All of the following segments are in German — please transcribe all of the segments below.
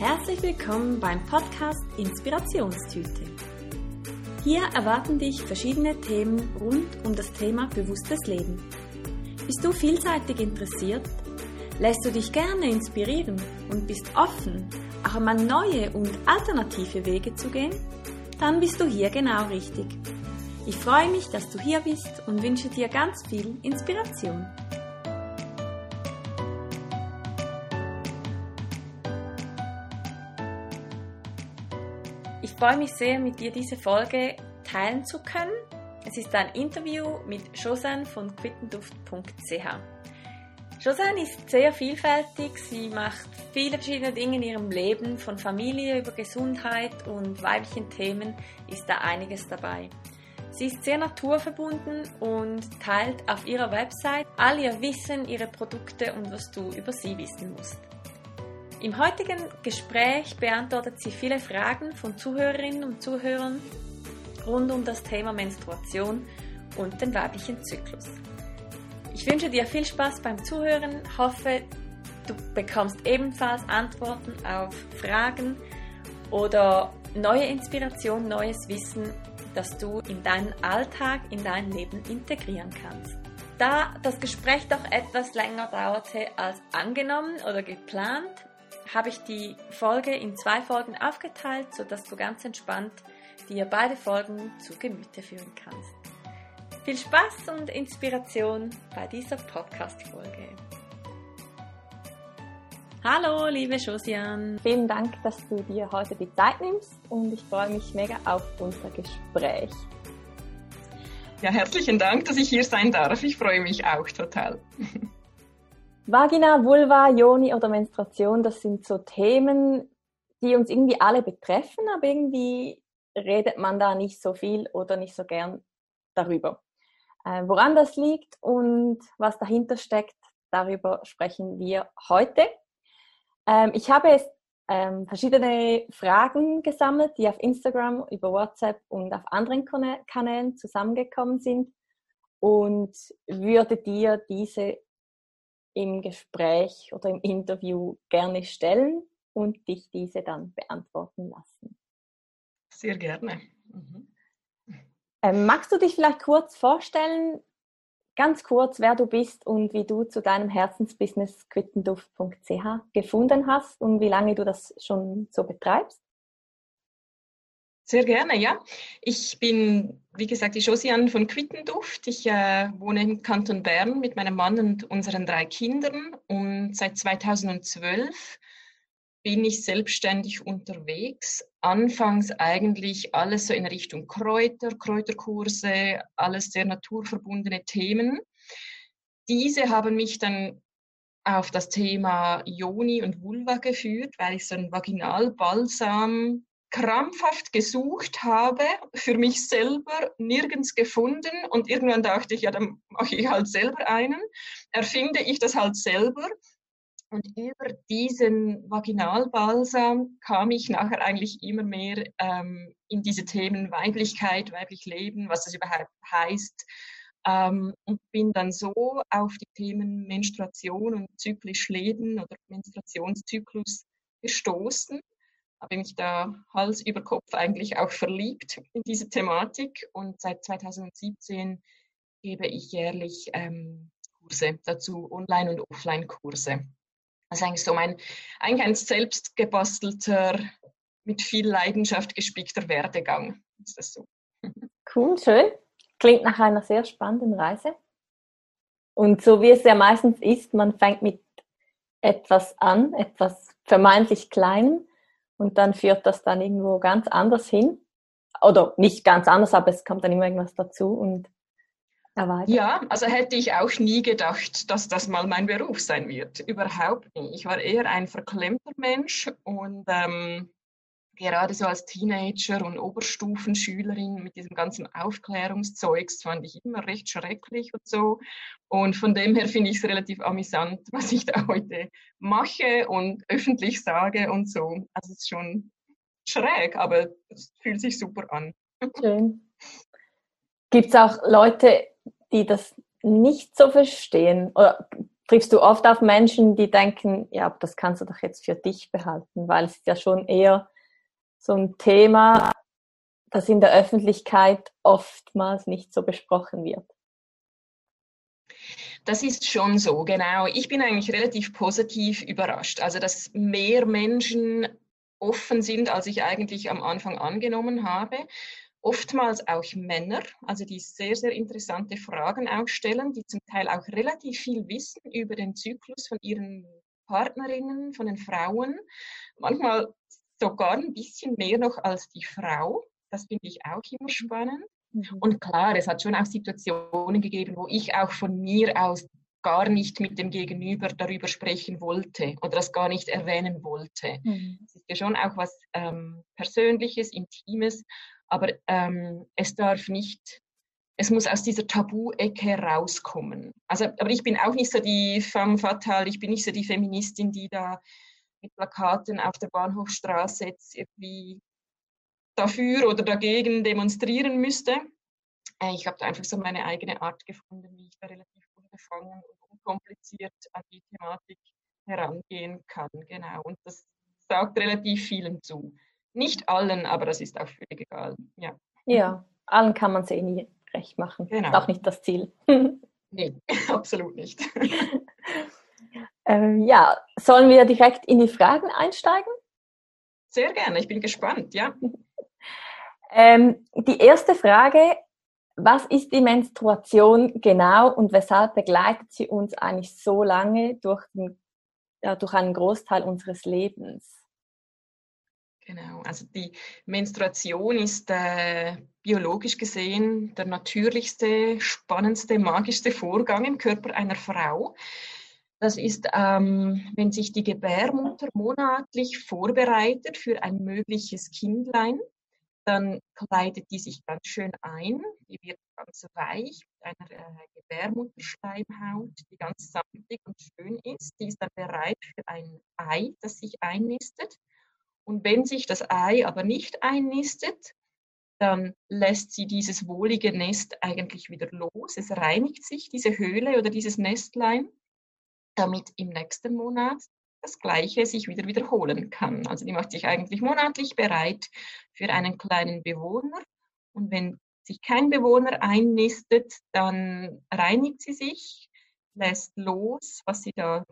Herzlich willkommen beim Podcast Inspirationstüte. Hier erwarten dich verschiedene Themen rund um das Thema bewusstes Leben. Bist du vielseitig interessiert? Lässt du dich gerne inspirieren und bist offen, auch einmal neue und alternative Wege zu gehen? Dann bist du hier genau richtig. Ich freue mich, dass du hier bist und wünsche dir ganz viel Inspiration. Freue mich sehr, mit dir diese Folge teilen zu können. Es ist ein Interview mit Josanne von quittenduft.ch. Josanne ist sehr vielfältig. Sie macht viele verschiedene Dinge in ihrem Leben, von Familie über Gesundheit und weiblichen Themen ist da einiges dabei. Sie ist sehr naturverbunden und teilt auf ihrer Website all ihr Wissen, ihre Produkte und was du über sie wissen musst. Im heutigen Gespräch beantwortet sie viele Fragen von Zuhörerinnen und Zuhörern rund um das Thema Menstruation und den weiblichen Zyklus. Ich wünsche dir viel Spaß beim Zuhören, hoffe, du bekommst ebenfalls Antworten auf Fragen oder neue Inspiration, neues Wissen, das du in deinen Alltag, in dein Leben integrieren kannst. Da das Gespräch doch etwas länger dauerte als angenommen oder geplant, habe ich die Folge in zwei Folgen aufgeteilt, sodass du ganz entspannt dir beide Folgen zu Gemüte führen kannst. Viel Spaß und Inspiration bei dieser Podcast-Folge. Hallo, liebe Josiane. Vielen Dank, dass du dir heute die Zeit nimmst und ich freue mich mega auf unser Gespräch. Ja, herzlichen Dank, dass ich hier sein darf. Ich freue mich auch total. Vagina, Vulva, Joni oder Menstruation, das sind so Themen, die uns irgendwie alle betreffen, aber irgendwie redet man da nicht so viel oder nicht so gern darüber. Äh, woran das liegt und was dahinter steckt, darüber sprechen wir heute. Ähm, ich habe ähm, verschiedene Fragen gesammelt, die auf Instagram, über WhatsApp und auf anderen Kanälen zusammengekommen sind und würde dir diese im Gespräch oder im Interview gerne stellen und dich diese dann beantworten lassen. Sehr gerne. Mhm. Ähm, magst du dich vielleicht kurz vorstellen, ganz kurz, wer du bist und wie du zu deinem Herzensbusiness quittenduft.ch gefunden hast und wie lange du das schon so betreibst? Sehr gerne, ja. Ich bin, wie gesagt, die Josiane von Quittenduft. Ich äh, wohne im Kanton Bern mit meinem Mann und unseren drei Kindern und seit 2012 bin ich selbstständig unterwegs. Anfangs eigentlich alles so in Richtung Kräuter, Kräuterkurse, alles sehr naturverbundene Themen. Diese haben mich dann auf das Thema Joni und Vulva geführt, weil ich so einen Vaginalbalsam krampfhaft gesucht habe, für mich selber nirgends gefunden und irgendwann dachte ich, ja, dann mache ich halt selber einen, erfinde ich das halt selber. Und über diesen Vaginalbalsam kam ich nachher eigentlich immer mehr ähm, in diese Themen Weiblichkeit, weiblich Leben, was das überhaupt heißt. Ähm, und bin dann so auf die Themen Menstruation und zyklisch Leben oder Menstruationszyklus gestoßen habe mich da Hals über Kopf eigentlich auch verliebt in diese Thematik und seit 2017 gebe ich jährlich ähm, Kurse dazu, Online- und Offline-Kurse. Das ist eigentlich so mein, eigentlich ein selbst gebastelter, mit viel Leidenschaft gespickter Werdegang. Ist das so? Cool, schön. Klingt nach einer sehr spannenden Reise. Und so wie es ja meistens ist, man fängt mit etwas an, etwas vermeintlich Kleinem und dann führt das dann irgendwo ganz anders hin. Oder nicht ganz anders, aber es kommt dann immer irgendwas dazu und erweitert. Ja, also hätte ich auch nie gedacht, dass das mal mein Beruf sein wird. Überhaupt nicht. Ich war eher ein verklemmter Mensch und ähm, gerade so als Teenager und Oberstufenschülerin mit diesem ganzen Aufklärungszeugs fand ich immer recht schrecklich und so. Und von dem her finde ich es relativ amüsant, was ich da heute mache und öffentlich sage und so. Also es ist schon schräg, aber es fühlt sich super an. Schön. Gibt es auch Leute, die das nicht so verstehen? Oder triffst du oft auf Menschen, die denken, ja, das kannst du doch jetzt für dich behalten, weil es ist ja schon eher so ein Thema, das in der Öffentlichkeit oftmals nicht so besprochen wird. Das ist schon so, genau. Ich bin eigentlich relativ positiv überrascht. Also, dass mehr Menschen offen sind, als ich eigentlich am Anfang angenommen habe. Oftmals auch Männer, also die sehr, sehr interessante Fragen auch stellen, die zum Teil auch relativ viel wissen über den Zyklus von ihren Partnerinnen, von den Frauen. Manchmal sogar ein bisschen mehr noch als die Frau. Das finde ich auch immer spannend. Mhm. Und klar, es hat schon auch Situationen gegeben, wo ich auch von mir aus gar nicht mit dem Gegenüber darüber sprechen wollte oder das gar nicht erwähnen wollte. Mhm. Es ist ja schon auch was ähm, Persönliches, Intimes, aber ähm, es darf nicht, es muss aus dieser Tabu-Ecke rauskommen. Also, aber ich bin auch nicht so die femme fatale, ich bin nicht so die Feministin, die da mit Plakaten auf der Bahnhofstraße jetzt irgendwie dafür oder dagegen demonstrieren müsste. Äh, ich habe da einfach so meine eigene Art gefunden, wie ich da relativ unbefangen und unkompliziert an die Thematik herangehen kann. Genau. Und das sagt relativ vielen zu. Nicht allen, aber das ist auch völlig egal. Ja, ja allen kann man es eh nie recht machen. Genau. Ist auch nicht das Ziel. nee, absolut nicht. ähm, ja, sollen wir direkt in die Fragen einsteigen? Sehr gerne, ich bin gespannt, ja. Ähm, die erste Frage, was ist die Menstruation genau und weshalb begleitet sie uns eigentlich so lange durch, den, ja, durch einen Großteil unseres Lebens? Genau, also die Menstruation ist äh, biologisch gesehen der natürlichste, spannendste, magischste Vorgang im Körper einer Frau. Das ist, ähm, wenn sich die Gebärmutter monatlich vorbereitet für ein mögliches Kindlein dann kleidet die sich ganz schön ein. Die wird ganz weich mit einer äh, Gebärmutterschleimhaut, die ganz samtig und schön ist. Die ist dann bereit für ein Ei, das sich einnistet. Und wenn sich das Ei aber nicht einnistet, dann lässt sie dieses wohlige Nest eigentlich wieder los. Es reinigt sich, diese Höhle oder dieses Nestlein, damit im nächsten Monat das Gleiche sich wieder wiederholen kann. Also die macht sich eigentlich monatlich bereit für einen kleinen Bewohner. Und wenn sich kein Bewohner einnistet, dann reinigt sie sich, lässt los, was sie da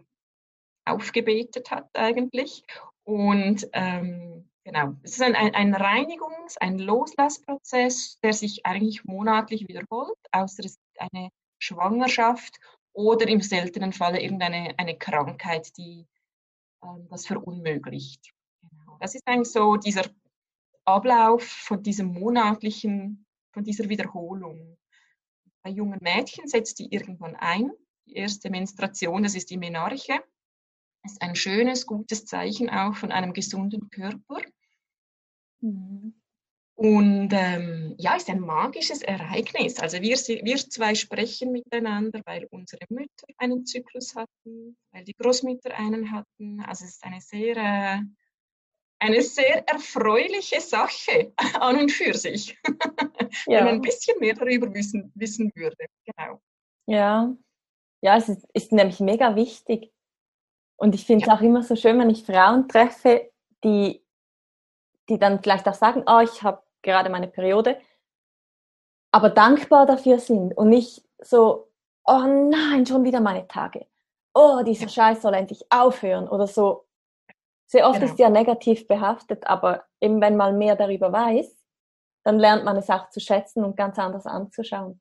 aufgebetet hat eigentlich. Und ähm, genau, es ist ein, ein Reinigungs-, ein Loslassprozess, der sich eigentlich monatlich wiederholt, außer es gibt eine Schwangerschaft oder im seltenen Falle irgendeine eine Krankheit, die ähm, das verunmöglicht. Genau. Das ist eigentlich so dieser Ablauf von diesem monatlichen, von dieser Wiederholung. Bei jungen Mädchen setzt die irgendwann ein. Die erste Menstruation, das ist die Menarche. Das ist ein schönes, gutes Zeichen auch von einem gesunden Körper. Mhm. Und ähm, ja, ist ein magisches Ereignis. Also wir, wir zwei sprechen miteinander, weil unsere Mütter einen Zyklus hatten, weil die Großmütter einen hatten. Also es ist eine sehr, äh, eine sehr erfreuliche Sache an und für sich, ja. wenn man ein bisschen mehr darüber wissen, wissen würde. Genau. Ja, ja, es ist, ist nämlich mega wichtig. Und ich finde es ja. auch immer so schön, wenn ich Frauen treffe, die, die dann vielleicht auch sagen, oh, ich habe gerade meine Periode, aber dankbar dafür sind und nicht so, oh nein, schon wieder meine Tage. Oh, dieser Scheiß soll endlich aufhören oder so. Sehr oft genau. ist ja negativ behaftet, aber eben wenn man mehr darüber weiß, dann lernt man es auch zu schätzen und ganz anders anzuschauen.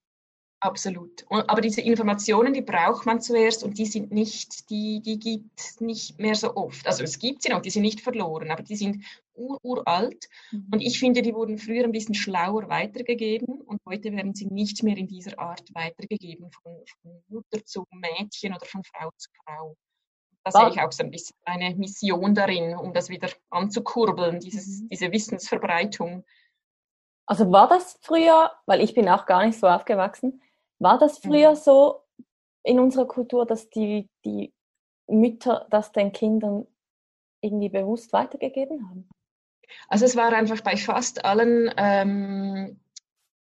Absolut. Aber diese Informationen, die braucht man zuerst und die sind nicht, die, die gibt es nicht mehr so oft. Also es gibt sie noch, die sind nicht verloren, aber die sind ur uralt. Mhm. Und ich finde, die wurden früher ein bisschen schlauer weitergegeben und heute werden sie nicht mehr in dieser Art weitergegeben, von, von Mutter zu Mädchen oder von Frau zu Frau. Da sehe ich auch so ein bisschen eine Mission darin, um das wieder anzukurbeln, dieses, mhm. diese Wissensverbreitung. Also war das früher, weil ich bin auch gar nicht so aufgewachsen, war das früher mhm. so in unserer Kultur, dass die, die Mütter das den Kindern irgendwie bewusst weitergegeben haben? Also es war einfach bei fast allen ähm,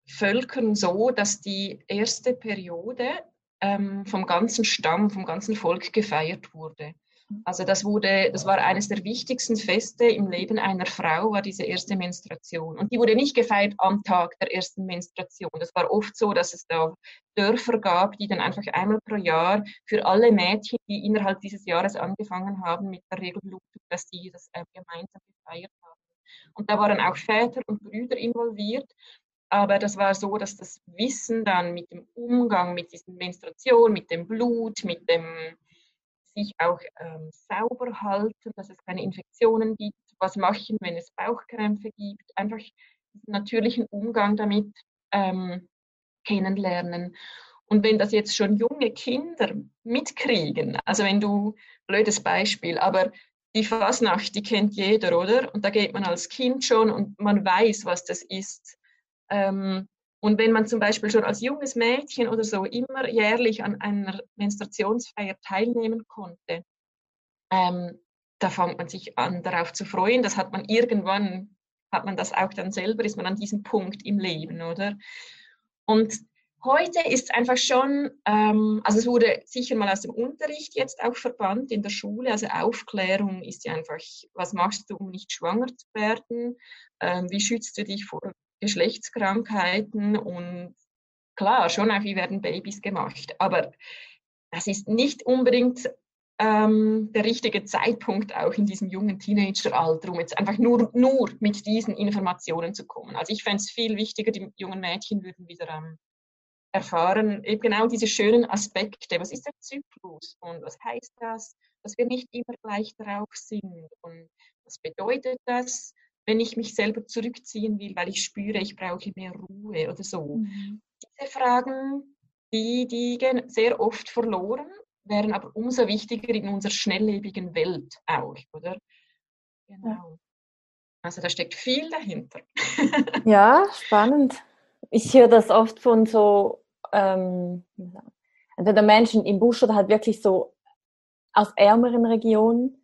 Völkern so, dass die erste Periode ähm, vom ganzen Stamm, vom ganzen Volk gefeiert wurde. Also das wurde, das war eines der wichtigsten Feste im Leben einer Frau, war diese erste Menstruation. Und die wurde nicht gefeiert am Tag der ersten Menstruation. Das war oft so, dass es da Dörfer gab, die dann einfach einmal pro Jahr für alle Mädchen, die innerhalb dieses Jahres angefangen haben mit der Regelblutung, dass die das äh, gemeinsam gefeiert haben. Und da waren auch Väter und Brüder involviert. Aber das war so, dass das Wissen dann mit dem Umgang mit diesen Menstruation, mit dem Blut, mit dem sich auch ähm, sauber halten, dass es keine Infektionen gibt, was machen, wenn es Bauchkrämpfe gibt, einfach diesen natürlichen Umgang damit ähm, kennenlernen. Und wenn das jetzt schon junge Kinder mitkriegen, also wenn du, blödes Beispiel, aber die Fasnacht, die kennt jeder, oder? Und da geht man als Kind schon und man weiß, was das ist. Ähm, und wenn man zum Beispiel schon als junges Mädchen oder so immer jährlich an einer Menstruationsfeier teilnehmen konnte, ähm, da fängt man sich an, darauf zu freuen. Das hat man irgendwann, hat man das auch dann selber, ist man an diesem Punkt im Leben, oder? Und heute ist einfach schon, ähm, also es wurde sicher mal aus dem Unterricht jetzt auch verbannt in der Schule. Also Aufklärung ist ja einfach, was machst du, um nicht schwanger zu werden? Ähm, wie schützt du dich vor Geschlechtskrankheiten und klar, schon auch, wie werden Babys gemacht. Aber das ist nicht unbedingt ähm, der richtige Zeitpunkt auch in diesem jungen Teenageralter, um jetzt einfach nur, nur mit diesen Informationen zu kommen. Also ich fände es viel wichtiger, die jungen Mädchen würden wieder ähm, erfahren, eben genau diese schönen Aspekte. Was ist der Zyklus und was heißt das, dass wir nicht immer gleich drauf sind und was bedeutet das, wenn ich mich selber zurückziehen will, weil ich spüre, ich brauche mehr Ruhe oder so. Mhm. Diese Fragen, die, die gehen sehr oft verloren, wären aber umso wichtiger in unserer schnelllebigen Welt auch, oder? Genau. Also da steckt viel dahinter. ja, spannend. Ich höre das oft von so, ähm, entweder Menschen im Busch oder halt wirklich so aus ärmeren Regionen,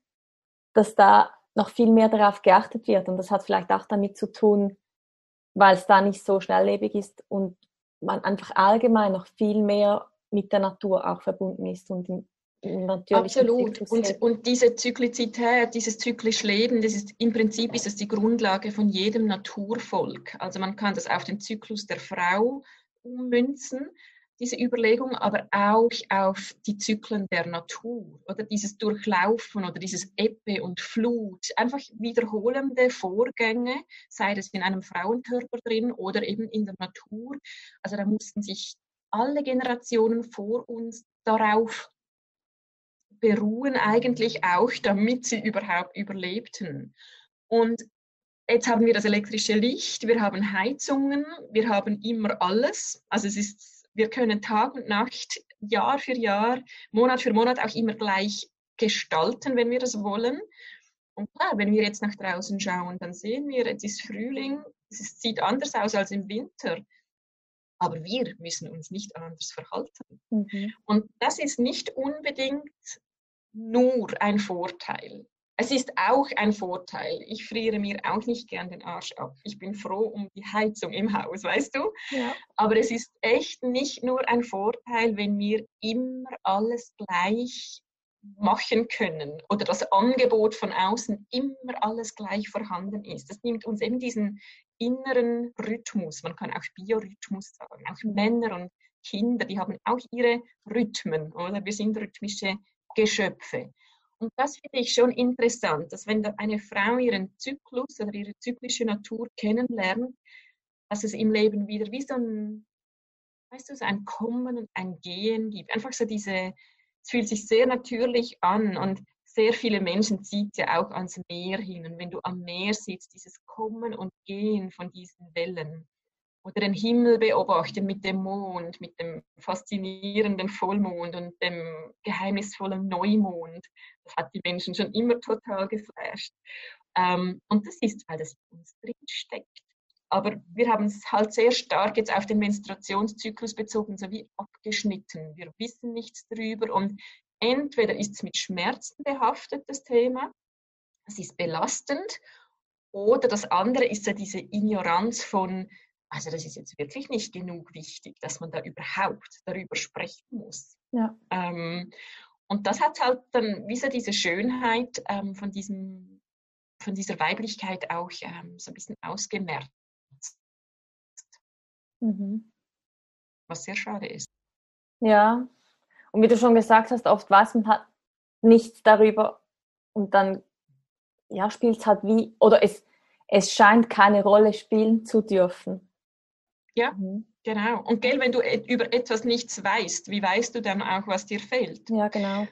dass da noch viel mehr darauf geachtet wird. Und das hat vielleicht auch damit zu tun, weil es da nicht so schnelllebig ist und man einfach allgemein noch viel mehr mit der Natur auch verbunden ist und Absolut. Und, und, diese Zyklizität, dieses zyklische Leben, das ist im Prinzip ist es die Grundlage von jedem Naturvolk. Also man kann das auf den Zyklus der Frau ummünzen diese Überlegung, aber auch auf die Zyklen der Natur oder dieses Durchlaufen oder dieses Ebbe und Flut, einfach wiederholende Vorgänge, sei es in einem Frauenkörper drin oder eben in der Natur. Also da mussten sich alle Generationen vor uns darauf beruhen, eigentlich auch, damit sie überhaupt überlebten. Und Jetzt haben wir das elektrische Licht, wir haben Heizungen, wir haben immer alles. Also es ist wir können Tag und Nacht, Jahr für Jahr, Monat für Monat auch immer gleich gestalten, wenn wir das wollen. Und klar, wenn wir jetzt nach draußen schauen, dann sehen wir, es ist Frühling, es sieht anders aus als im Winter. Aber wir müssen uns nicht anders verhalten. Mhm. Und das ist nicht unbedingt nur ein Vorteil. Es ist auch ein Vorteil. Ich friere mir auch nicht gern den Arsch ab. Ich bin froh um die Heizung im Haus, weißt du? Ja. Aber es ist echt nicht nur ein Vorteil, wenn wir immer alles gleich machen können oder das Angebot von außen immer alles gleich vorhanden ist. Das nimmt uns eben diesen inneren Rhythmus, man kann auch Biorhythmus sagen, auch Männer und Kinder, die haben auch ihre Rhythmen, oder? Wir sind rhythmische Geschöpfe. Und das finde ich schon interessant, dass wenn eine Frau ihren Zyklus oder ihre zyklische Natur kennenlernt, dass es im Leben wieder wie so ein, weißt du, so ein Kommen und ein Gehen gibt. Einfach so diese, es fühlt sich sehr natürlich an und sehr viele Menschen zieht ja auch ans Meer hin. Und wenn du am Meer sitzt, dieses Kommen und Gehen von diesen Wellen, oder den Himmel beobachten mit dem Mond, mit dem faszinierenden Vollmond und dem geheimnisvollen Neumond. Das hat die Menschen schon immer total geflasht. Ähm, und das ist, weil das in uns drin steckt. Aber wir haben es halt sehr stark jetzt auf den Menstruationszyklus bezogen, so wie abgeschnitten. Wir wissen nichts darüber und entweder ist es mit Schmerzen behaftet, das Thema, es ist belastend, oder das andere ist ja diese Ignoranz von, also das ist jetzt wirklich nicht genug wichtig, dass man da überhaupt darüber sprechen muss. Ja. Ähm, und das hat halt dann wie so diese Schönheit ähm, von, diesem, von dieser Weiblichkeit auch ähm, so ein bisschen ausgemerzt. Mhm. Was sehr schade ist. Ja, und wie du schon gesagt hast, oft weiß man halt nichts darüber und dann ja, spielt es halt wie, oder es, es scheint keine Rolle spielen zu dürfen. Ja, mhm. genau. Und gell, wenn du über etwas nichts weißt, wie weißt du dann auch, was dir fehlt? Ja, genau.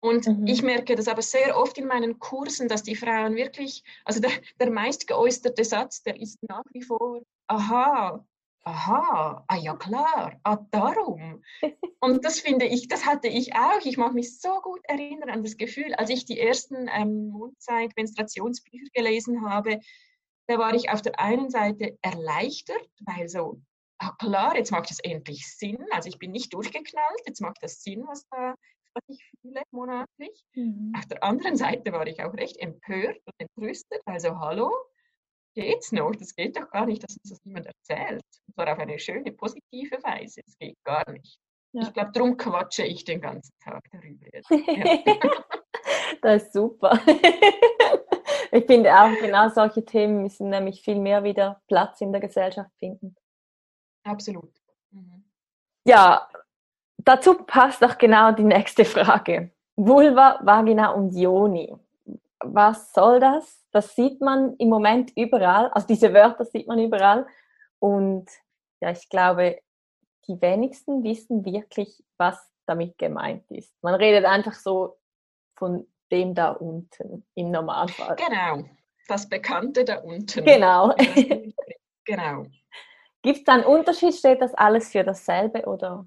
Und mhm. ich merke das aber sehr oft in meinen Kursen, dass die Frauen wirklich, also der, der meist geäußerte Satz, der ist nach wie vor, aha, aha, ah ja klar, ah darum. Und das finde ich, das hatte ich auch. Ich mag mich so gut erinnern an das Gefühl, als ich die ersten ähm, Mondzeit-Menstruationsbücher gelesen habe, da war ich auf der einen Seite erleichtert, weil so, ah klar, jetzt macht es endlich Sinn. Also ich bin nicht durchgeknallt, jetzt macht das Sinn, was, da, was ich fühle monatlich. Mhm. Auf der anderen Seite war ich auch recht empört und entrüstet. Also hallo, geht's noch? Das geht doch gar nicht, dass uns das niemand erzählt. Und zwar auf eine schöne, positive Weise. Das geht gar nicht. Ja. Ich glaube, darum quatsche ich den ganzen Tag darüber jetzt. Ja. das ist super. Ich finde auch, genau solche Themen müssen nämlich viel mehr wieder Platz in der Gesellschaft finden. Absolut. Mhm. Ja, dazu passt auch genau die nächste Frage. Vulva, Vagina und Joni. Was soll das? Das sieht man im Moment überall. Also diese Wörter sieht man überall. Und ja, ich glaube, die wenigsten wissen wirklich, was damit gemeint ist. Man redet einfach so von dem da unten im Normalfall. Genau, das Bekannte da unten. Genau. genau. Gibt es da einen Unterschied? Steht das alles für dasselbe oder?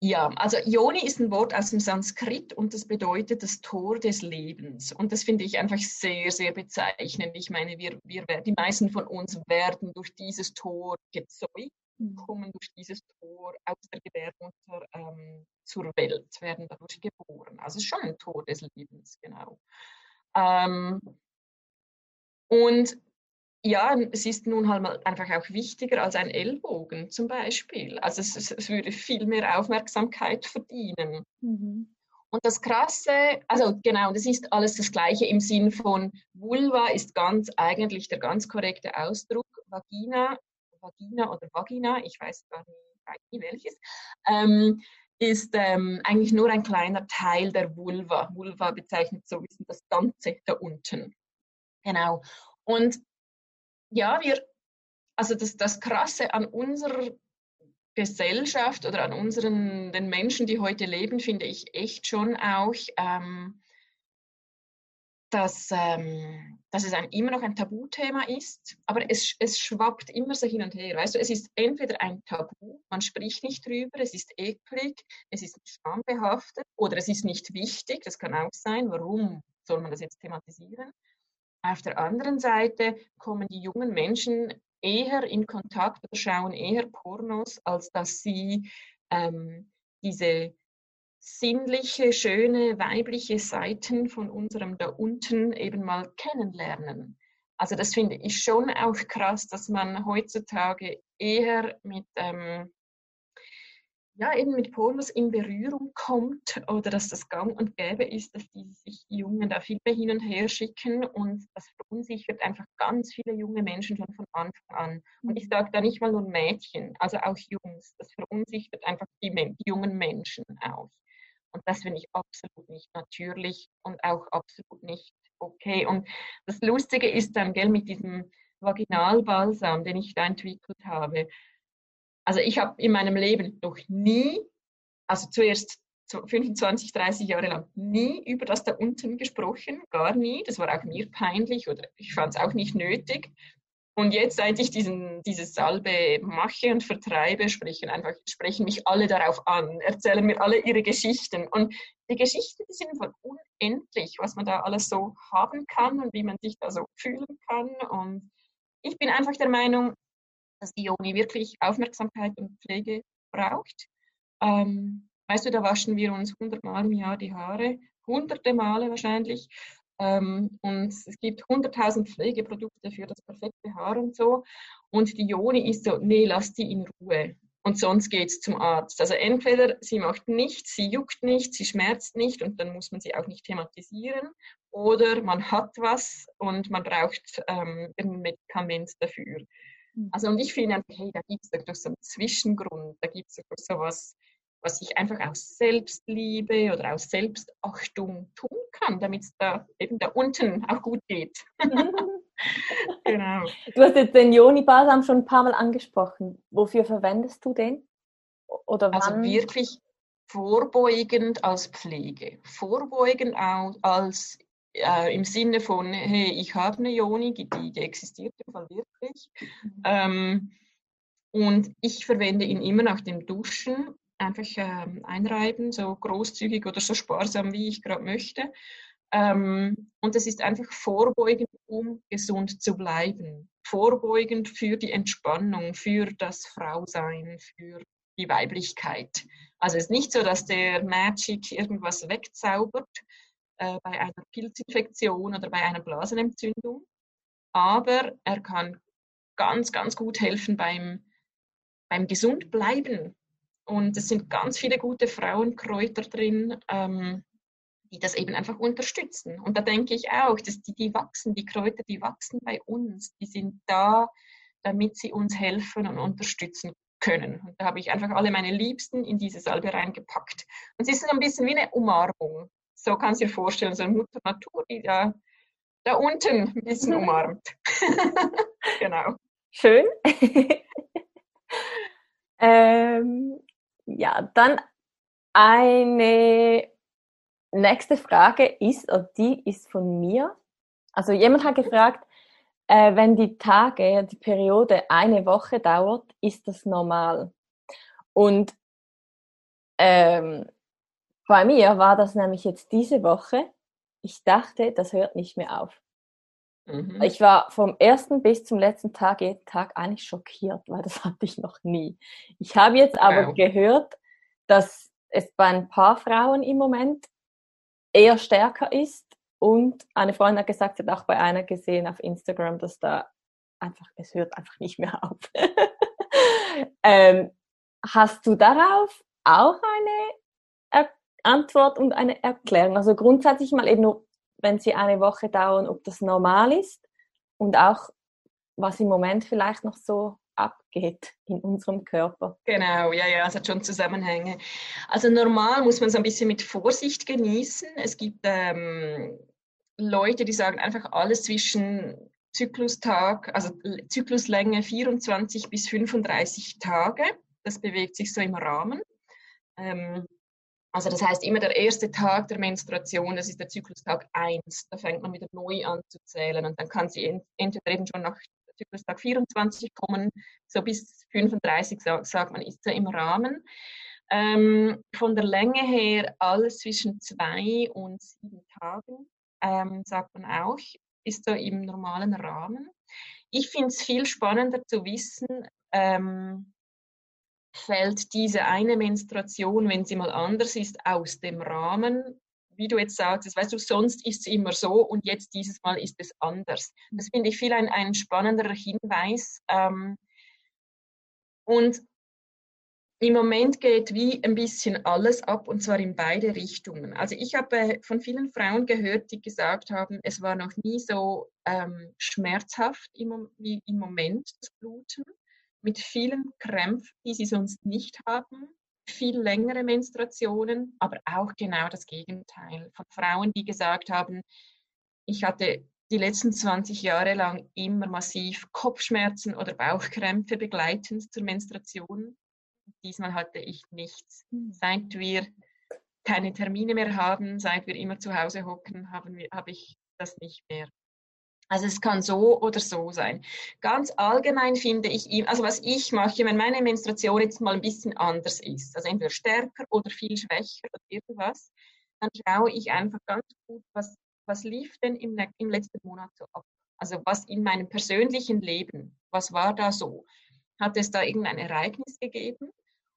Ja, also Yoni ist ein Wort aus dem Sanskrit und das bedeutet das Tor des Lebens. Und das finde ich einfach sehr, sehr bezeichnend. Ich meine, wir, wir, die meisten von uns werden durch dieses Tor gezeugt. Kommen durch dieses Tor aus der Gebärmutter ähm, zur Welt, werden dadurch geboren. Also es ist schon ein Tor des Lebens, genau. Ähm, und ja, es ist nun halt mal einfach auch wichtiger als ein Ellbogen zum Beispiel. Also es, es würde viel mehr Aufmerksamkeit verdienen. Mhm. Und das Krasse, also genau, das ist alles das Gleiche im Sinn von Vulva ist ganz eigentlich der ganz korrekte Ausdruck. Vagina, Vagina oder Vagina, ich weiß gar nicht welches, ähm, ist ähm, eigentlich nur ein kleiner Teil der Vulva. Vulva bezeichnet so ein bisschen das Ganze da unten. Genau. Und ja, wir, also das, das Krasse an unserer Gesellschaft oder an unseren, den Menschen, die heute leben, finde ich echt schon auch, ähm, dass, ähm, dass es ein, immer noch ein Tabuthema ist, aber es, es schwappt immer so hin und her. Weißt du, es ist entweder ein Tabu, man spricht nicht drüber, es ist eklig, es ist schambehaftet oder es ist nicht wichtig, das kann auch sein. Warum soll man das jetzt thematisieren? Auf der anderen Seite kommen die jungen Menschen eher in Kontakt oder schauen eher Pornos, als dass sie ähm, diese sinnliche, schöne, weibliche Seiten von unserem da unten eben mal kennenlernen. Also das finde ich schon auch krass, dass man heutzutage eher mit ähm, ja, eben mit Pornos in Berührung kommt oder dass das gang und gäbe ist, dass die sich Jungen da viel mehr hin und her schicken und das verunsichert einfach ganz viele junge Menschen schon von Anfang an. Und ich sage da nicht mal nur Mädchen, also auch Jungs, das verunsichert einfach die, die jungen Menschen auch. Und das finde ich absolut nicht natürlich und auch absolut nicht okay. Und das Lustige ist dann, gell, mit diesem Vaginalbalsam, den ich da entwickelt habe, also ich habe in meinem Leben noch nie, also zuerst 25, 30 Jahre lang nie über das da unten gesprochen, gar nie. Das war auch mir peinlich oder ich fand es auch nicht nötig. Und jetzt, seit ich diesen, diese Salbe mache und vertreibe, sprechen einfach, sprechen mich alle darauf an, erzählen mir alle ihre Geschichten. Und die Geschichten die sind von unendlich, was man da alles so haben kann und wie man sich da so fühlen kann. Und ich bin einfach der Meinung, dass die Joni wirklich Aufmerksamkeit und Pflege braucht. Ähm, weißt du, da waschen wir uns hundertmal im Jahr die Haare, hunderte Male wahrscheinlich. Ähm, und es gibt hunderttausend Pflegeprodukte für das perfekte Haar und so. Und die Joni ist so, nee, lass die in Ruhe. Und sonst geht es zum Arzt. Also entweder sie macht nichts, sie juckt nicht, sie schmerzt nicht und dann muss man sie auch nicht thematisieren. Oder man hat was und man braucht ähm, ein Medikament dafür. Mhm. Also und ich finde hey, da gibt es doch so einen Zwischengrund, da gibt es doch so was, was ich einfach aus Selbstliebe oder aus Selbstachtung tun kann, damit es da eben da unten auch gut geht. genau. Du hast jetzt den Joni-Balsam schon ein paar Mal angesprochen. Wofür verwendest du den? Oder also wann? Also wirklich vorbeugend als Pflege. Vorbeugend als äh, im Sinne von, hey, ich habe eine Joni, die, die existiert im Fall wirklich. Mhm. Ähm, und ich verwende ihn immer nach dem Duschen, einfach ähm, einreiben, so großzügig oder so sparsam, wie ich gerade möchte. Ähm, und es ist einfach vorbeugend, um gesund zu bleiben. Vorbeugend für die Entspannung, für das Frausein, für die Weiblichkeit. Also es ist nicht so, dass der Magic irgendwas wegzaubert äh, bei einer Pilzinfektion oder bei einer Blasenentzündung, aber er kann ganz, ganz gut helfen beim, beim Gesundbleiben. Und es sind ganz viele gute Frauenkräuter drin. Ähm, die das eben einfach unterstützen. Und da denke ich auch, dass die, die wachsen, die Kräuter, die wachsen bei uns, die sind da, damit sie uns helfen und unterstützen können. Und da habe ich einfach alle meine Liebsten in diese Salbe reingepackt. Und es ist ein bisschen wie eine Umarmung. So kannst du dir vorstellen, so eine Mutter Natur, die da, da unten ein bisschen mhm. umarmt. genau. Schön. ja, dann eine nächste Frage ist, und die ist von mir. Also jemand hat gefragt, äh, wenn die Tage, die Periode eine Woche dauert, ist das normal? Und ähm, bei mir war das nämlich jetzt diese Woche. Ich dachte, das hört nicht mehr auf. Mhm. Ich war vom ersten bis zum letzten Tag jeden Tag eigentlich schockiert, weil das hatte ich noch nie. Ich habe jetzt aber wow. gehört, dass es bei ein paar Frauen im Moment eher stärker ist. Und eine Freundin hat gesagt, sie hat auch bei einer gesehen auf Instagram, dass da einfach, es hört einfach nicht mehr auf. ähm, hast du darauf auch eine Antwort und eine Erklärung? Also grundsätzlich mal eben nur, wenn sie eine Woche dauern, ob das normal ist und auch was im Moment vielleicht noch so abgeht in unserem Körper. Genau, ja, ja, es hat schon Zusammenhänge. Also normal muss man es ein bisschen mit Vorsicht genießen. Es gibt ähm, Leute, die sagen einfach alles zwischen Zyklustag, also Zykluslänge 24 bis 35 Tage. Das bewegt sich so im Rahmen. Ähm, also das heißt immer der erste Tag der Menstruation, das ist der Zyklustag 1. Da fängt man wieder neu an zu zählen und dann kann sie entweder eben schon nach Zyklustag 24 kommen, so bis 35 sagt man, ist so im Rahmen. Ähm, von der Länge her alles zwischen zwei und sieben Tagen, ähm, sagt man auch, ist so im normalen Rahmen. Ich finde es viel spannender zu wissen, ähm, fällt diese eine Menstruation, wenn sie mal anders ist, aus dem Rahmen wie du jetzt sagst, weißt du, sonst ist es immer so und jetzt dieses Mal ist es anders. Das mhm. finde ich viel ein, ein spannenderer Hinweis. Ähm, und im Moment geht wie ein bisschen alles ab und zwar in beide Richtungen. Also ich habe äh, von vielen Frauen gehört, die gesagt haben, es war noch nie so ähm, schmerzhaft im, wie im Moment das Bluten, mit vielen Krämpfen, die sie sonst nicht haben viel längere Menstruationen, aber auch genau das Gegenteil von Frauen, die gesagt haben, ich hatte die letzten 20 Jahre lang immer massiv Kopfschmerzen oder Bauchkrämpfe begleitend zur Menstruation. Diesmal hatte ich nichts. Hm. Seit wir keine Termine mehr haben, seit wir immer zu Hause hocken, habe hab ich das nicht mehr. Also es kann so oder so sein. Ganz allgemein finde ich, also was ich mache, wenn meine Menstruation jetzt mal ein bisschen anders ist, also entweder stärker oder viel schwächer oder irgendwas, dann schaue ich einfach ganz gut, was, was lief denn im, im letzten Monat so ab. Also was in meinem persönlichen Leben, was war da so? Hat es da irgendein Ereignis gegeben?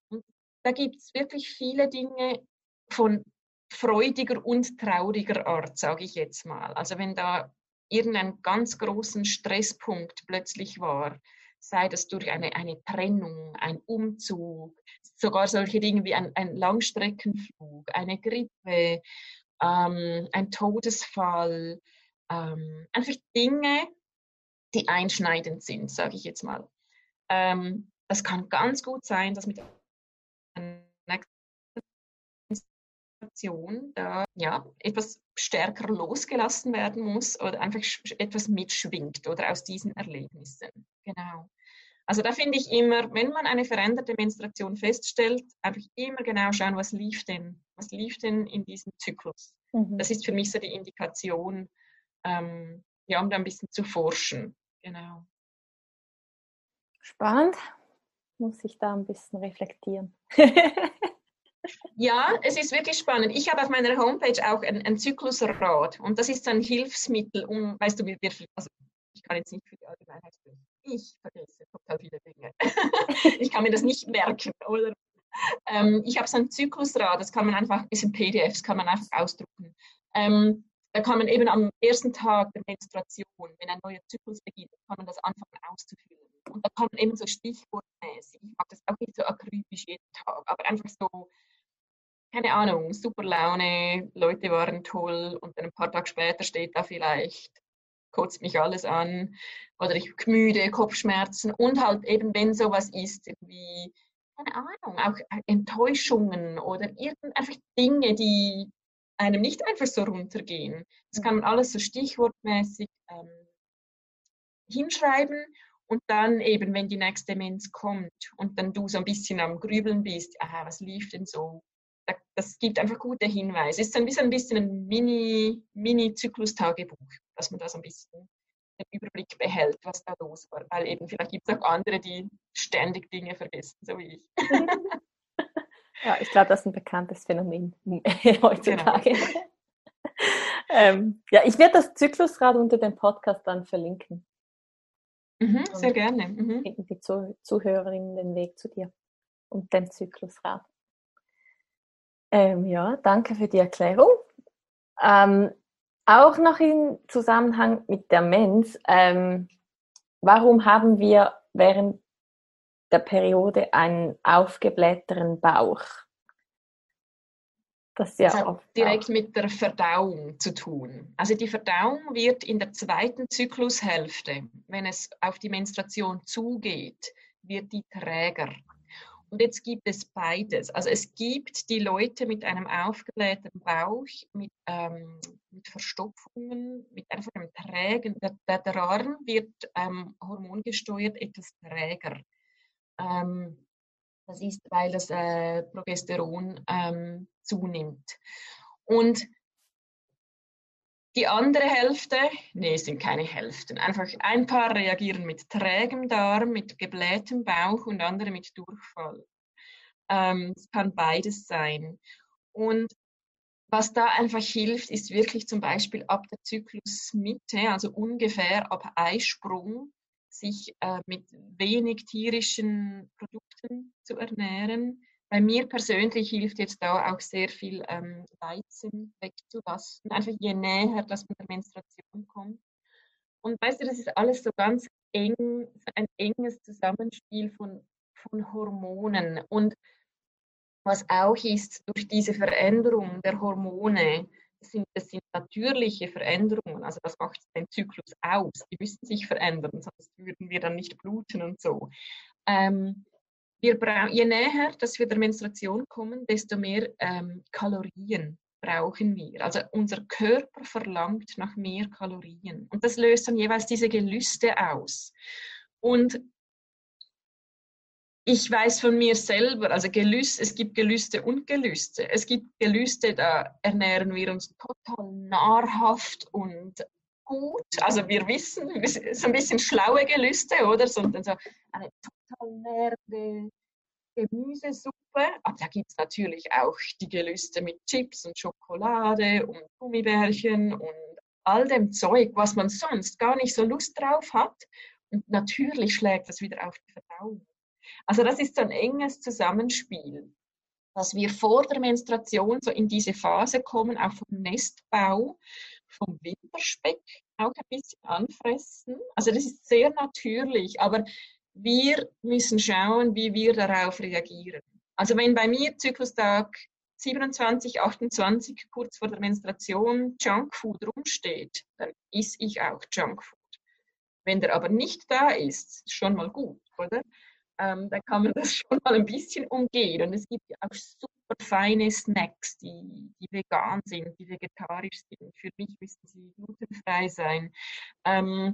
Und da gibt es wirklich viele Dinge von freudiger und trauriger Art, sage ich jetzt mal. Also wenn da irgendeinen ganz großen Stresspunkt plötzlich war, sei das durch eine, eine Trennung, ein Umzug, sogar solche Dinge wie ein, ein Langstreckenflug, eine Grippe, ähm, ein Todesfall, ähm, einfach Dinge, die einschneidend sind, sage ich jetzt mal. Ähm, das kann ganz gut sein, dass mit einer Situation da ja, etwas stärker losgelassen werden muss oder einfach etwas mitschwingt oder aus diesen Erlebnissen. Genau. Also da finde ich immer, wenn man eine veränderte Menstruation feststellt, einfach immer genau schauen, was lief denn, was lief denn in diesem Zyklus. Mhm. Das ist für mich so die Indikation, ähm, ja, um da ein bisschen zu forschen. Genau. Spannend. Muss ich da ein bisschen reflektieren. ja, es ist wirklich spannend. Ich habe auf meiner Homepage auch ein, ein Zyklusrad und das ist ein Hilfsmittel, um, weißt du, wir, also ich kann jetzt nicht für die Allgemeinheit sprechen. Ich vergesse total viele Dinge. ich kann mir das nicht merken, oder? Ähm, ich habe so ein Zyklusrad, das kann man einfach, ein bisschen PDFs kann man einfach ausdrucken. Ähm, da kann man eben am ersten Tag der Menstruation, wenn ein neuer Zyklus beginnt, kann man das anfangen auszufüllen. Und da kann man eben so stichwortmäßig, ich mache das auch nicht so akribisch jeden Tag, aber einfach so, keine Ahnung, super Laune, Leute waren toll und dann ein paar Tage später steht da vielleicht, kotzt mich alles an oder ich müde, Kopfschmerzen und halt eben, wenn sowas ist, wie, keine Ahnung, auch Enttäuschungen oder irgend einfach Dinge, die einem nicht einfach so runtergehen. Das kann man alles so stichwortmäßig ähm, hinschreiben und dann eben, wenn die nächste Demenz kommt und dann du so ein bisschen am Grübeln bist, aha, was lief denn so? Das gibt einfach gute Hinweise. Es ist ein bisschen, ein bisschen ein Mini-Zyklus-Tagebuch, Mini dass man da so ein bisschen den Überblick behält, was da los war. Weil eben vielleicht gibt es auch andere, die ständig Dinge vergessen, so wie ich. Ja, ich glaube, das ist ein bekanntes Phänomen heutzutage. Genau. ähm, ja, ich werde das Zyklusrad unter dem Podcast dann verlinken. Mhm, sehr gerne. Mhm. Die Zuh Zuhörerinnen den Weg zu dir und dem Zyklusrad. Ähm, ja, danke für die Erklärung. Ähm, auch noch im Zusammenhang mit der Mens, ähm, warum haben wir während der Periode einen aufgeblähterten Bauch. Das, ja das hat direkt mit der Verdauung zu tun. Also die Verdauung wird in der zweiten Zyklushälfte, wenn es auf die Menstruation zugeht, wird die träger. Und jetzt gibt es beides. Also es gibt die Leute mit einem aufgeblähten Bauch, mit, ähm, mit Verstopfungen, mit einfach einem trägen, der, der Darm wird ähm, hormongesteuert etwas träger. Ähm, das ist, weil das äh, Progesteron ähm, zunimmt. Und die andere Hälfte, nee, es sind keine Hälften. Einfach ein paar reagieren mit trägem Darm, mit geblähtem Bauch und andere mit Durchfall. Ähm, es kann beides sein. Und was da einfach hilft, ist wirklich zum Beispiel ab der Zyklusmitte, also ungefähr ab Eisprung, sich äh, mit wenig tierischen Produkten zu ernähren. Bei mir persönlich hilft jetzt da auch sehr viel ähm, Weizen wegzulassen, einfach je näher das mit der Menstruation kommt. Und weißt du, das ist alles so ganz eng, ein enges Zusammenspiel von, von Hormonen. Und was auch ist, durch diese Veränderung der Hormone das sind, das sind natürliche Veränderungen, also das macht den Zyklus aus. Die müssen sich verändern, sonst würden wir dann nicht bluten und so. Ähm, wir je näher dass wir der Menstruation kommen, desto mehr ähm, Kalorien brauchen wir. Also unser Körper verlangt nach mehr Kalorien und das löst dann jeweils diese Gelüste aus. Und ich weiß von mir selber, also Gelüste, es gibt Gelüste und Gelüste. Es gibt Gelüste, da ernähren wir uns total nahrhaft und gut. Also wir wissen, so ein bisschen schlaue Gelüste, oder? Sondern so eine total nährende Gemüsesuppe. Aber da gibt es natürlich auch die Gelüste mit Chips und Schokolade und Gummibärchen und all dem Zeug, was man sonst gar nicht so Lust drauf hat. Und natürlich schlägt das wieder auf die Verdauung. Also das ist so ein enges Zusammenspiel, dass wir vor der Menstruation so in diese Phase kommen, auch vom Nestbau, vom Winterspeck auch ein bisschen anfressen. Also das ist sehr natürlich, aber wir müssen schauen, wie wir darauf reagieren. Also wenn bei mir Zyklustag 27, 28 kurz vor der Menstruation Junkfood rumsteht, dann esse ich auch Junkfood. Wenn der aber nicht da ist, ist schon mal gut, oder? Ähm, dann kann man das schon mal ein bisschen umgehen. Und es gibt ja auch super feine Snacks, die, die vegan sind, die vegetarisch sind. Für mich müssen sie glutenfrei sein. Ähm,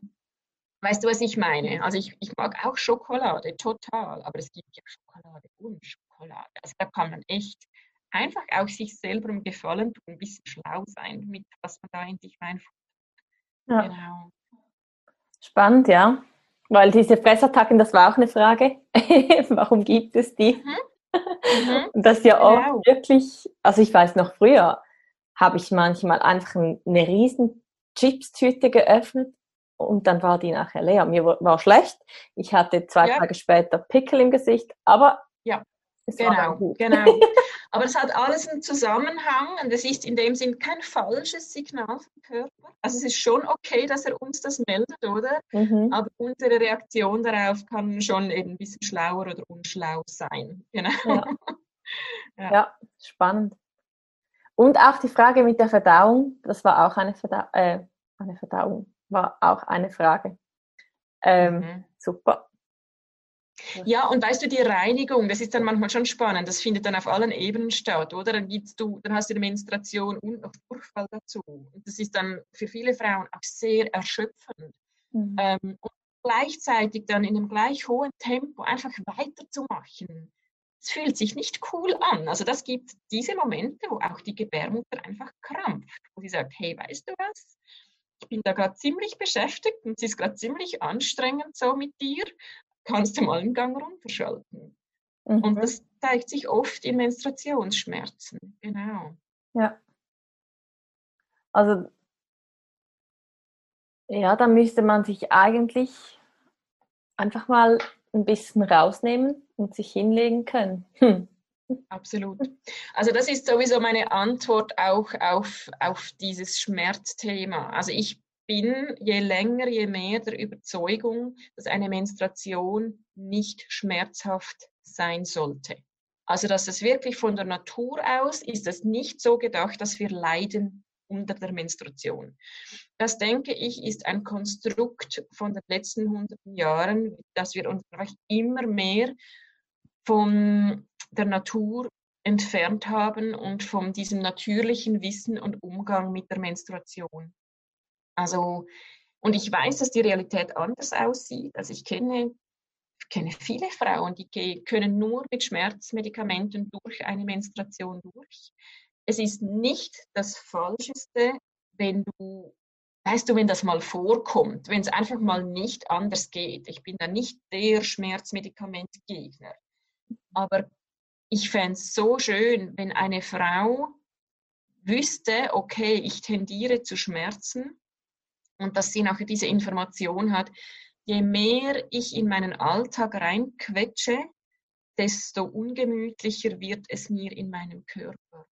weißt du, was ich meine? Also ich, ich mag auch Schokolade, total. Aber es gibt ja Schokolade und Schokolade. Also da kann man echt einfach auch sich selber um Gefallen tun, ein bisschen schlau sein, mit was man da in sich reinfuttert. Ja. Genau. Spannend, ja. Weil diese Fressattacken, das war auch eine Frage. Warum gibt es die? Mhm. Mhm. Das ist ja auch genau. wirklich, also ich weiß noch früher, habe ich manchmal einfach eine riesen Chips-Tüte geöffnet und dann war die nachher leer. Mir war schlecht. Ich hatte zwei ja. Tage später Pickel im Gesicht, aber ja. Es genau, genau. Aber es hat alles einen Zusammenhang und es ist in dem Sinn kein falsches Signal vom Körper. Also es ist schon okay, dass er uns das meldet, oder? Mhm. Aber unsere Reaktion darauf kann schon eben ein bisschen schlauer oder unschlau sein. Genau. Ja, ja. ja spannend. Und auch die Frage mit der Verdauung, das war auch eine, Verdau äh, eine Verdauung, war auch eine Frage. Ähm, mhm. Super. Ja, und weißt du, die Reinigung, das ist dann manchmal schon spannend. Das findet dann auf allen Ebenen statt, oder? Dann gibst du, dann hast du die Menstruation und noch Durchfall dazu. Und das ist dann für viele Frauen auch sehr erschöpfend. Mhm. Ähm, und gleichzeitig dann in einem gleich hohen Tempo einfach weiterzumachen. Es fühlt sich nicht cool an. Also das gibt diese Momente, wo auch die Gebärmutter einfach krampft, wo sie sagt, hey, weißt du was? Ich bin da gerade ziemlich beschäftigt und es ist gerade ziemlich anstrengend so mit dir kannst du mal einen Gang runterschalten. Mhm. Und das zeigt sich oft in Menstruationsschmerzen. Genau. Ja. Also, ja, da müsste man sich eigentlich einfach mal ein bisschen rausnehmen und sich hinlegen können. Hm. Absolut. Also das ist sowieso meine Antwort auch auf, auf dieses Schmerzthema. Also ich bin je länger, je mehr der Überzeugung, dass eine Menstruation nicht schmerzhaft sein sollte. Also, dass es wirklich von der Natur aus ist es nicht so gedacht, dass wir leiden unter der Menstruation. Das denke ich ist ein Konstrukt von den letzten hunderten Jahren, dass wir uns einfach immer mehr von der Natur entfernt haben und von diesem natürlichen Wissen und Umgang mit der Menstruation. Also, und ich weiß, dass die Realität anders aussieht. Also ich kenne, kenne viele Frauen, die können nur mit Schmerzmedikamenten durch eine Menstruation durch. Es ist nicht das Falscheste, wenn du, weißt du, wenn das mal vorkommt, wenn es einfach mal nicht anders geht. Ich bin da nicht der Schmerzmedikamentgegner. Aber ich fände es so schön, wenn eine Frau wüsste, okay, ich tendiere zu Schmerzen und dass sie nachher diese Information hat, je mehr ich in meinen Alltag reinquetsche, desto ungemütlicher wird es mir in meinem Körper.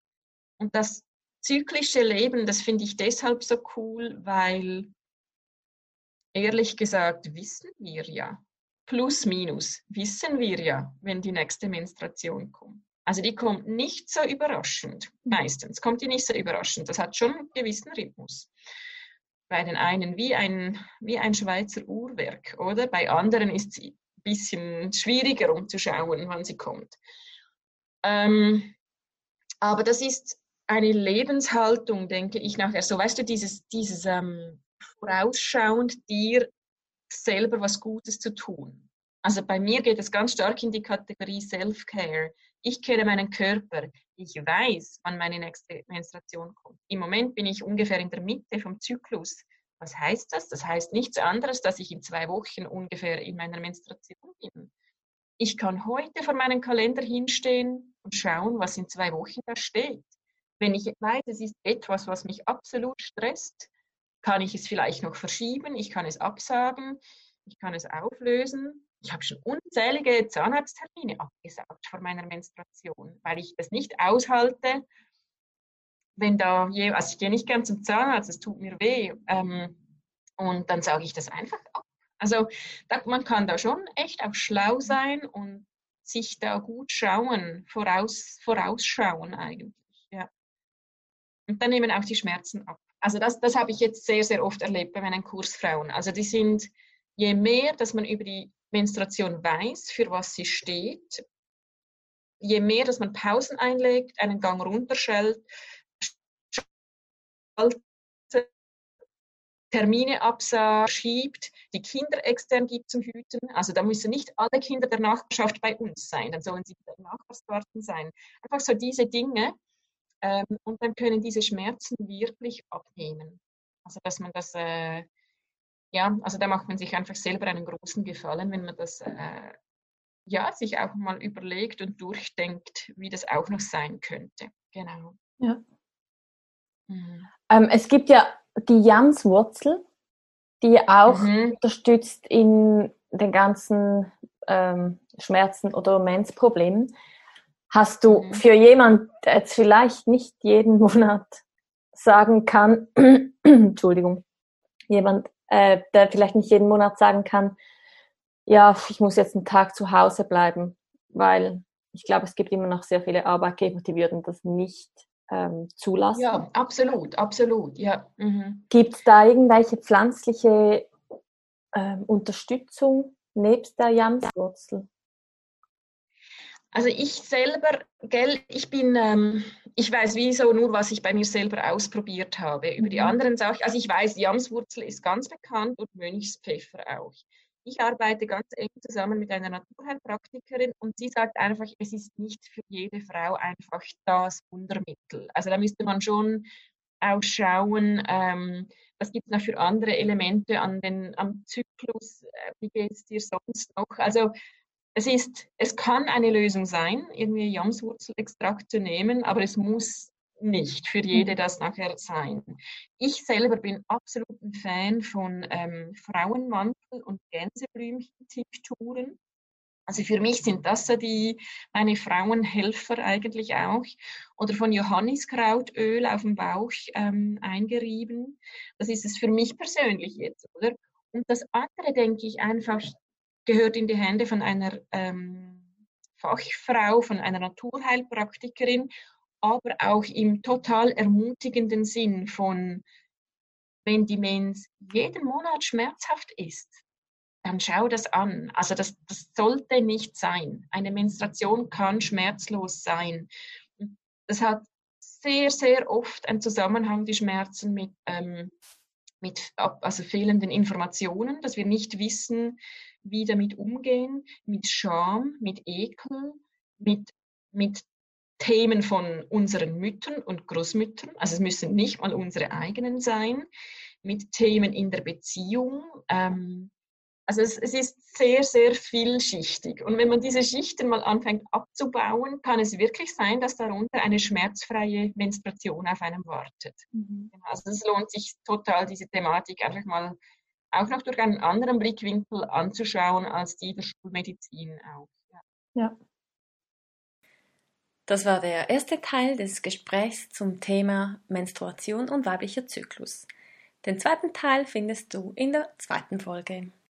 Und das zyklische Leben, das finde ich deshalb so cool, weil ehrlich gesagt wissen wir ja, plus minus wissen wir ja, wenn die nächste Menstruation kommt. Also die kommt nicht so überraschend, meistens kommt die nicht so überraschend. Das hat schon einen gewissen Rhythmus bei den einen wie ein, wie ein Schweizer Uhrwerk, oder? Bei anderen ist sie ein bisschen schwieriger, um zu schauen, wann sie kommt. Ähm, aber das ist eine Lebenshaltung, denke ich nachher. So, weißt du, dieses, dieses ähm, vorausschauend dir selber was Gutes zu tun. Also bei mir geht es ganz stark in die Kategorie Self-Care. Ich kenne meinen Körper. Ich weiß, wann meine nächste Menstruation kommt. Im Moment bin ich ungefähr in der Mitte vom Zyklus. Was heißt das? Das heißt nichts anderes, dass ich in zwei Wochen ungefähr in meiner Menstruation bin. Ich kann heute vor meinem Kalender hinstehen und schauen, was in zwei Wochen da steht. Wenn ich weiß, es ist etwas, was mich absolut stresst, kann ich es vielleicht noch verschieben, ich kann es absagen, ich kann es auflösen ich habe schon unzählige Zahnarzttermine abgesagt vor meiner Menstruation, weil ich das nicht aushalte, wenn da je, also ich gehe nicht gern zum Zahnarzt, es tut mir weh. Ähm, und dann sage ich das einfach ab. Also da, man kann da schon echt auch schlau sein und sich da gut schauen, voraus, vorausschauen eigentlich. Ja. Und dann nehmen auch die Schmerzen ab. Also das, das habe ich jetzt sehr, sehr oft erlebt bei meinen Kursfrauen. Also die sind, je mehr, dass man über die Menstruation weiß, für was sie steht, je mehr, dass man Pausen einlegt, einen Gang runterschaltet, Termine absagt, schiebt, die Kinder extern gibt zum Hüten. Also da müssen nicht alle Kinder der Nachbarschaft bei uns sein, dann sollen sie der Nachbarsgarten sein. Einfach so diese Dinge. Ähm, und dann können diese Schmerzen wirklich abnehmen. Also dass man das, äh, ja, also da macht man sich einfach selber einen großen Gefallen, wenn man das äh, ja, sich auch mal überlegt und durchdenkt, wie das auch noch sein könnte. Genau. Ja. Mhm. Ähm, es gibt ja die Jamswurzel, die auch mhm. unterstützt in den ganzen ähm, Schmerzen oder Menzproblemen. Hast du mhm. für jemand, der jetzt vielleicht nicht jeden Monat sagen kann, Entschuldigung, jemand, äh, der vielleicht nicht jeden Monat sagen kann, ja, ich muss jetzt einen Tag zu Hause bleiben, weil ich glaube, es gibt immer noch sehr viele Arbeitgeber, die würden das nicht ähm, zulassen. Ja, absolut, absolut, ja. Mhm. Gibt es da irgendwelche pflanzliche ähm, Unterstützung nebst der Jamswurzel? Also ich selber, gell, ich bin, ähm, ich weiß wieso nur, was ich bei mir selber ausprobiert habe. Über die mhm. anderen Sachen, also ich weiß, Jamswurzel ist ganz bekannt und Mönchspfeffer auch. Ich arbeite ganz eng zusammen mit einer Naturheilpraktikerin und sie sagt einfach, es ist nicht für jede Frau einfach das Wundermittel. Also da müsste man schon auch schauen, ähm, was gibt es noch für andere Elemente an den, am Zyklus, äh, wie geht es dir sonst noch? Also es ist, es kann eine Lösung sein, irgendwie Jamswurzelextrakt zu nehmen, aber es muss nicht für jede mhm. das nachher sein. Ich selber bin absolut ein Fan von ähm, Frauenmantel und Gänseblümchen-Tinkturen. Also für mich sind das so die meine Frauenhelfer eigentlich auch. Oder von Johanniskrautöl auf dem Bauch ähm, eingerieben. Das ist es für mich persönlich jetzt, oder? Und das andere, denke ich, einfach gehört in die Hände von einer ähm, Fachfrau, von einer Naturheilpraktikerin aber auch im total ermutigenden Sinn von, wenn die Mens jeden Monat schmerzhaft ist, dann schau das an. Also das, das sollte nicht sein. Eine Menstruation kann schmerzlos sein. Das hat sehr, sehr oft einen Zusammenhang, die Schmerzen mit, ähm, mit also fehlenden Informationen, dass wir nicht wissen, wie damit umgehen, mit Scham, mit Ekel, mit, mit Themen von unseren Müttern und Großmüttern, also es müssen nicht mal unsere eigenen sein, mit Themen in der Beziehung. Ähm, also es, es, ist sehr, sehr vielschichtig. Und wenn man diese Schichten mal anfängt abzubauen, kann es wirklich sein, dass darunter eine schmerzfreie Menstruation auf einem wartet. Mhm. Also es lohnt sich total, diese Thematik einfach mal auch noch durch einen anderen Blickwinkel anzuschauen als die der Schulmedizin auch. ja. ja. Das war der erste Teil des Gesprächs zum Thema Menstruation und weiblicher Zyklus. Den zweiten Teil findest du in der zweiten Folge.